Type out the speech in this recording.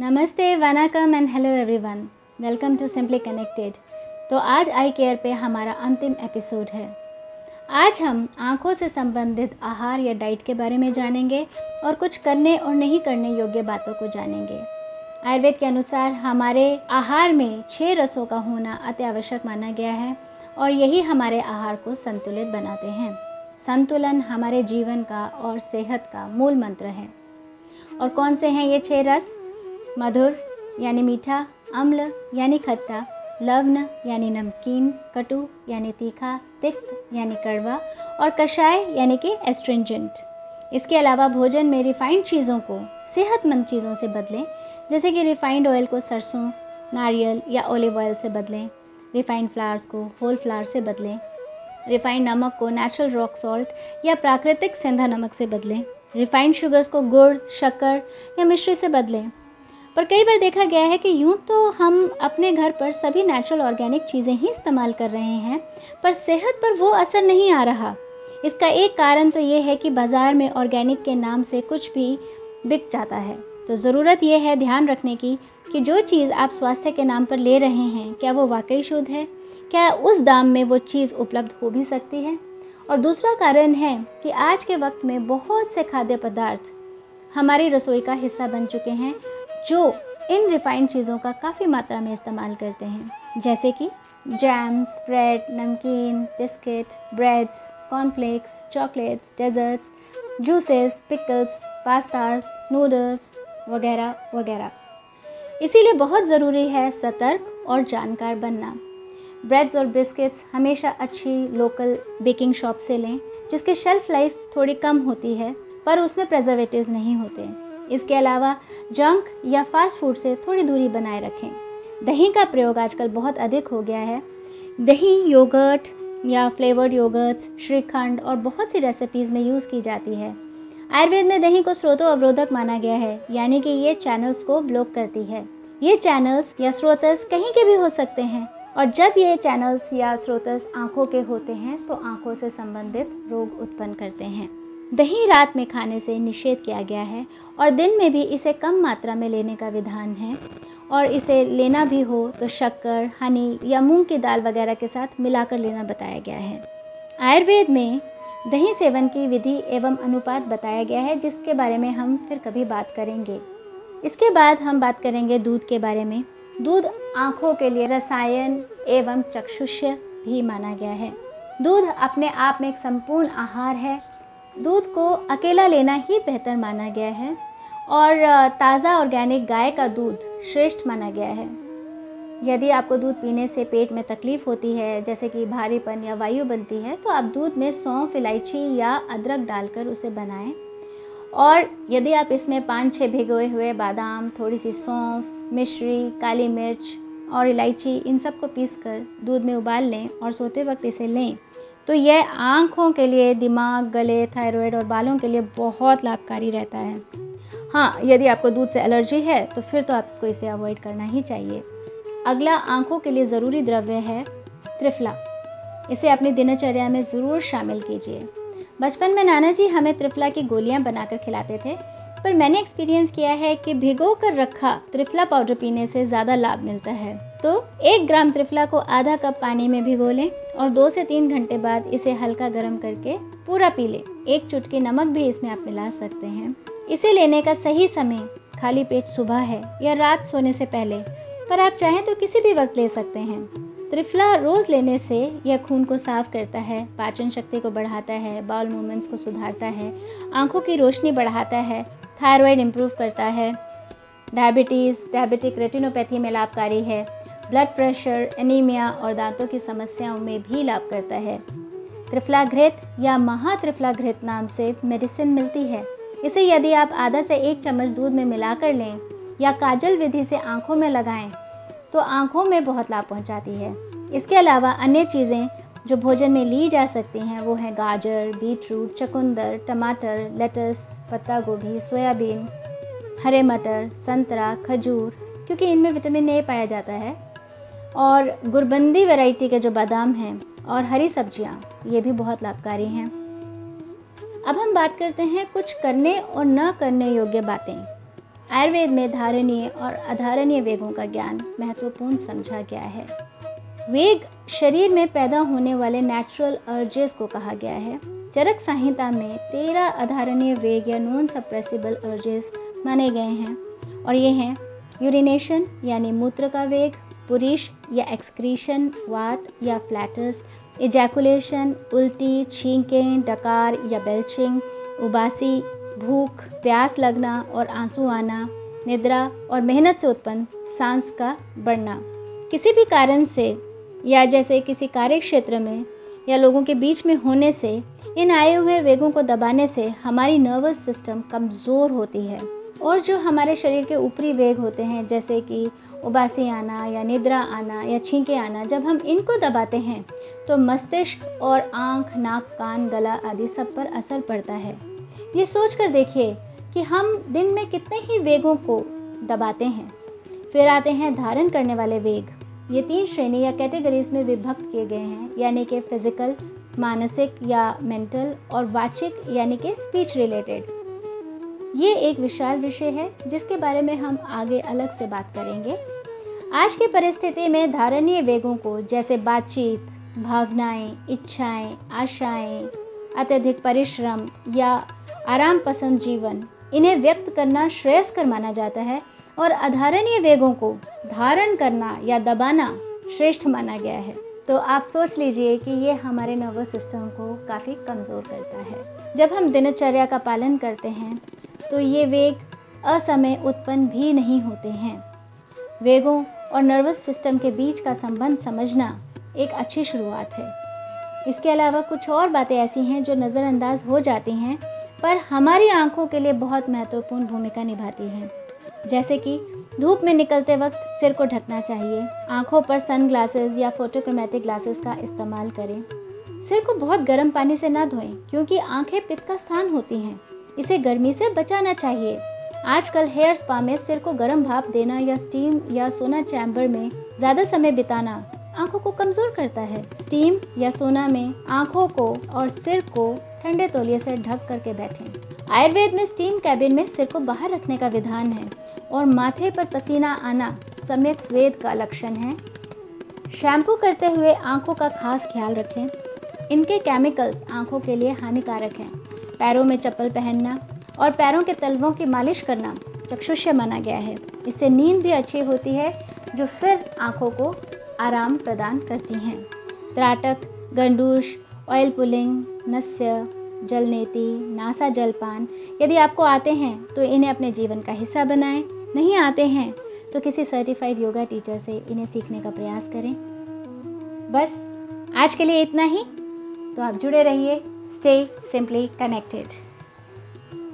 नमस्ते, वनाकम and hello everyone welcome to simply connected तो आज आई केयर पे हमारा अंतिम एपिसोड है। आज हम आँखों से संबंधित आहार या डाइट के बारे में जानेंगे और कुछ करने और नहीं करने योग्य बातों को जानेंगे। आयुर्वेद के अनुसार हमारे आहार में छः रसों का होना अति आवश्यक माना गया है और यही हमारे आहार को संतुलित बनाते हैं। संतुलन हमारे जीवन का और सेहत का मूल मंत्र है। और कौन से हैं ये छः रस? मधुर, यानी मीठा, अम्ल, यानी खट्टा, लवण, यानी नमकीन, कटु, यानी तीखा, तिक्त, यानी कड़वा, और कषाय, यानी कि एस्ट्रिंजेंट इसके अलावा भोजन में रिफाइंड चीज़ों को, सेहतमंद चीज़ों से बदलें, जैसे कि रिफाइंड ऑयल को सरसों, नारियल या ओलिव ऑयल से बदलें रिफाइंड फ्लावर्स को होल फ्लावर से बदलें रिफाइंड नमक को नेचुरल रॉक सॉल्ट या प्राकृतिक सेंधा नमक से बदलें रिफाइंड शुगर्स को गुड़, शक्कर या मिश्री से बदलें। पर कई बार देखा गया है कि यूँ तो हम अपने घर पर सभी नेचुरल ऑर्गेनिक चीज़ें ही इस्तेमाल कर रहे हैं, पर सेहत पर वो असर नहीं आ रहा। इसका एक कारण तो ये है कि बाज़ार में ऑर्गेनिक के नाम से कुछ भी बिक जाता है। तो ज़रूरत यह है ध्यान रखने की कि जो चीज़ आप स्वास्थ्य के नाम पर ले रहे हैं, क्या वो वाकई शुद्ध है? क्या उस दाम में वो चीज़ उपलब्ध हो भी सकती है? और दूसरा कारण है कि आज के वक्त में बहुत से खाद्य पदार्थ हमारी रसोई का हिस्सा बन चुके हैं जो इन रिफाइंड चीज़ों का काफ़ी मात्रा में इस्तेमाल करते हैं। जैसे कि जैम स्प्रेड नमकीन biscuit breads cornflakes chocolates desserts juices pickles pastas noodles वगैरह वगैरह। इसीलिए बहुत ज़रूरी है सतर्क और जानकार बनना। ब्रेड्स और बिस्किट्स हमेशा अच्छी लोकल बेकिंग शॉप से लें, जिसकी शेल्फ़ लाइफ थोड़ी कम होती है, पर उसमें प्रेजर्वेटिव्स नहीं होते। इसके अलावा जंक या फास्ट फ़ूड से थोड़ी दूरी बनाए रखें। दही का प्रयोग आजकल बहुत अधिक हो गया है। दही, योगर्ट या फ्लेवर्ड योगर्ट्स, श्रीखंड और बहुत सी रेसिपीज़ में यूज़ की जाती है। आयुर्वेद में दही को स्रोतो अवरोधक माना गया है, यानी कि ये चैनल्स को ब्लॉक करती है। ये चैनल्स या स्रोतस कहीं के भी हो सकते हैं, और जब ये चैनल्स या स्रोतस आँखों के होते हैं तो आँखों से संबंधित रोग उत्पन्न करते हैं। दही रात में खाने से निषेध किया गया है और दिन में भी इसे कम मात्रा में लेने का विधान है। और इसे लेना भी हो तो शक्कर, हनी या मूंग की दाल वगैरह के साथ मिलाकर लेना बताया गया है। आयुर्वेद में दही सेवन की विधि एवं अनुपात बताया गया है, जिसके बारे में हम फिर कभी बात करेंगे। इसके बाद हम बात करेंगे दूध के बारे में। दूध आँखों के लिए रसायन एवं चक्षुष्य भी माना गया है। दूध अपने आप में एक संपूर्ण आहार है दूध को अकेला लेना ही बेहतर माना गया है और ताज़ा ऑर्गेनिक गाय का दूध श्रेष्ठ माना गया है। यदि आपको दूध पीने से पेट में तकलीफ़ होती है, जैसे कि भारीपन या वायु बनती है तो आप दूध में सौंफ, इलायची या अदरक डालकर उसे बनाएँ। और यदि आप इसमें पाँच छः भिगोए हुए बादाम थोड़ी सी सौंफ, मिश्री, काली मिर्च और इलायची इन सबको पीस कर दूध में उबाल लें और सोते वक्त इसे लें तो यह आँखों के लिए, दिमाग, गले थायराइड और बालों के लिए बहुत लाभकारी रहता है। हाँ यदि आपको दूध से एलर्जी है तो फिर तो आपको इसे अवॉइड करना ही चाहिए। अगला, आँखों के लिए ज़रूरी द्रव्य है त्रिफला। इसे अपनी दिनचर्या में ज़रूर शामिल कीजिए। बचपन में नाना जी हमें त्रिफला की गोलियाँ बनाकर खिलाते थे, पर मैंने एक्सपीरियंस किया है कि भिगो कर रखा त्रिफला पाउडर पीने से ज़्यादा लाभ मिलता है। तो एक ग्राम त्रिफला को आधा कप पानी में भिगो लें और दो से तीन घंटे बाद इसे हल्का गर्म करके पूरा पी लें। एक चुटकी नमक भी इसमें आप मिला सकते हैं। इसे लेने का सही समय खाली पेट सुबह है या रात सोने से पहले, पर आप चाहें तो किसी भी वक्त ले सकते हैं। त्रिफला रोज़ लेने से यह खून को साफ़ करता है, पाचन शक्ति को बढ़ाता है बाउल मूवमेंट्स को सुधारता है, आँखों की रोशनी बढ़ाता है थायराइड इम्प्रूव करता है। डायबिटीज़ डायबिटिक रेटिनोपैथी में लाभकारी है। ब्लड प्रेशर, एनीमिया और दांतों की समस्याओं में भी लाभ करता है। त्रिफला घृत या महात्रिफला घृत नाम से मेडिसिन मिलती है। इसे यदि आप आधा से एक चम्मच दूध में मिलाकर लें या काजल विधि से आँखों में लगाएँ तो आँखों में बहुत लाभ पहुँचाती है। इसके अलावा अन्य चीज़ें जो भोजन में ली जा सकती हैं, वो हैं गाजर, बीटरूट, चकुंदर, टमाटर, लेटस, पत्ता गोभी, सोयाबीन, हरे मटर, संतरा, खजूर, क्योंकि इनमें विटामिन ए पाया जाता है। और गुरबंदी वैरायटी के जो बादाम हैं और हरी सब्ज़ियाँ, ये भी बहुत लाभकारी हैं। अब हम बात करते हैं कुछ करने और न करने योग्य बातें। आयुर्वेद में धारणीय और अधारणीय वेगों का ज्ञान महत्वपूर्ण समझा गया है। वेग शरीर में पैदा होने वाले नेचुरल अर्जेस को कहा गया है। चरक संहिता में तेरह अधारणीय वेग या नॉन सप्रेसिबल अर्जेस माने गए हैं और ये हैं यूरिनेशन यानी मूत्र का वेग पुरुष या एक्सक्रीशन वात या फ्लैटस इजैकुलेशन उल्टी, छींकें, डकार या बेल्चिंग उबासी, भूख, प्यास लगना और आँसू आना, निद्रा और मेहनत से उत्पन्न सांस का बढ़ना। किसी भी कारण से या जैसे किसी कार्य क्षेत्र में या लोगों के बीच में होने से, इन आए हुए वेगों को दबाने से हमारी नर्वस सिस्टम कमज़ोर होती है। और जो हमारे शरीर के ऊपरी वेग होते हैं, जैसे कि उबासी आना या निद्रा आना या छींके आना, जब हम इनको दबाते हैं तो मस्तिष्क और आँख, नाक, कान, गला आदि सब पर असर पड़ता है। ये सोच कर देखिए कि हम दिन में कितने ही वेगों को दबाते हैं। फिर आते हैं धारण करने वाले वेग। ये तीन श्रेणी या कैटेगरीज में विभक्त किए गए हैं, यानी कि फ़िज़िकल, मानसिक या मेंटल और वाचिक, यानी कि स्पीच रिलेटेड। ये एक विशाल विषय है, जिसके बारे में हम आगे अलग से बात करेंगे। आज की परिस्थिति में धारणीय वेगों को जैसे बातचीत भावनाएँ, इच्छाएँ, आशाएँ, अत्यधिक परिश्रम या आराम पसंद जीवन इन्हें व्यक्त करना श्रेयस्कर माना जाता है और अधारणीय वेगों को धारण करना या दबाना श्रेष्ठ माना गया है। तो आप सोच लीजिए कि ये हमारे नर्वस सिस्टम को काफ़ी कमज़ोर करता है। जब हम दिनचर्या का पालन करते हैं तो ये वेग असमय उत्पन्न भी नहीं होते हैं। वेगों और नर्वस सिस्टम के बीच का संबंध समझना एक अच्छी शुरुआत है। इसके अलावा कुछ और बातें ऐसी हैं जो नज़रअंदाज हो जाती हैं, पर हमारी आँखों के लिए बहुत महत्वपूर्ण भूमिका निभाती हैं। जैसे कि धूप में निकलते वक्त सिर को ढकना चाहिए, आँखों पर सन ग्लासेस या फोटोक्रोमेटिक ग्लासेस का इस्तेमाल करें। सिर को बहुत गर्म पानी से ना धोएँ, क्योंकि आँखें पित्त का स्थान होती हैं। इसे गर्मी से बचाना चाहिए। आजकल हेयर स्पा में सिर को गर्म भाप देना या स्टीम या सोना चैम्बर में ज़्यादा समय बिताना आँखों को कमज़ोर करता है। स्टीम या सोना में आँखों को और सिर को ठंडे तौलिए से ढक करके बैठें। आयुर्वेद में स्टीम कैबिन में सिर को बाहर रखने का विधान है और माथे पर पसीना आना सम्यक स्वेद का लक्षण है। शैम्पू करते हुए आँखों का खास ख्याल रखें। इनके केमिकल्स आँखों के लिए हानिकारक हैं। पैरों में चप्पल पहनना और पैरों के तलवों की मालिश करना चक्षुष्य माना गया है। इससे नींद भी अच्छी होती है, जो फिर आँखों को आराम प्रदान करती हैं। त्राटक गंडूश ऑयल पुलिंग नस्य जलनेति नासा जलपान, यदि आपको आते हैं तो इन्हें अपने जीवन का हिस्सा बनाएँ। नहीं आते हैं तो किसी सर्टिफाइड योगा टीचर से इन्हें सीखने का प्रयास करें। बस, आज के लिए इतना ही। तो आप जुड़े रहिए स्टे सिंपली connected.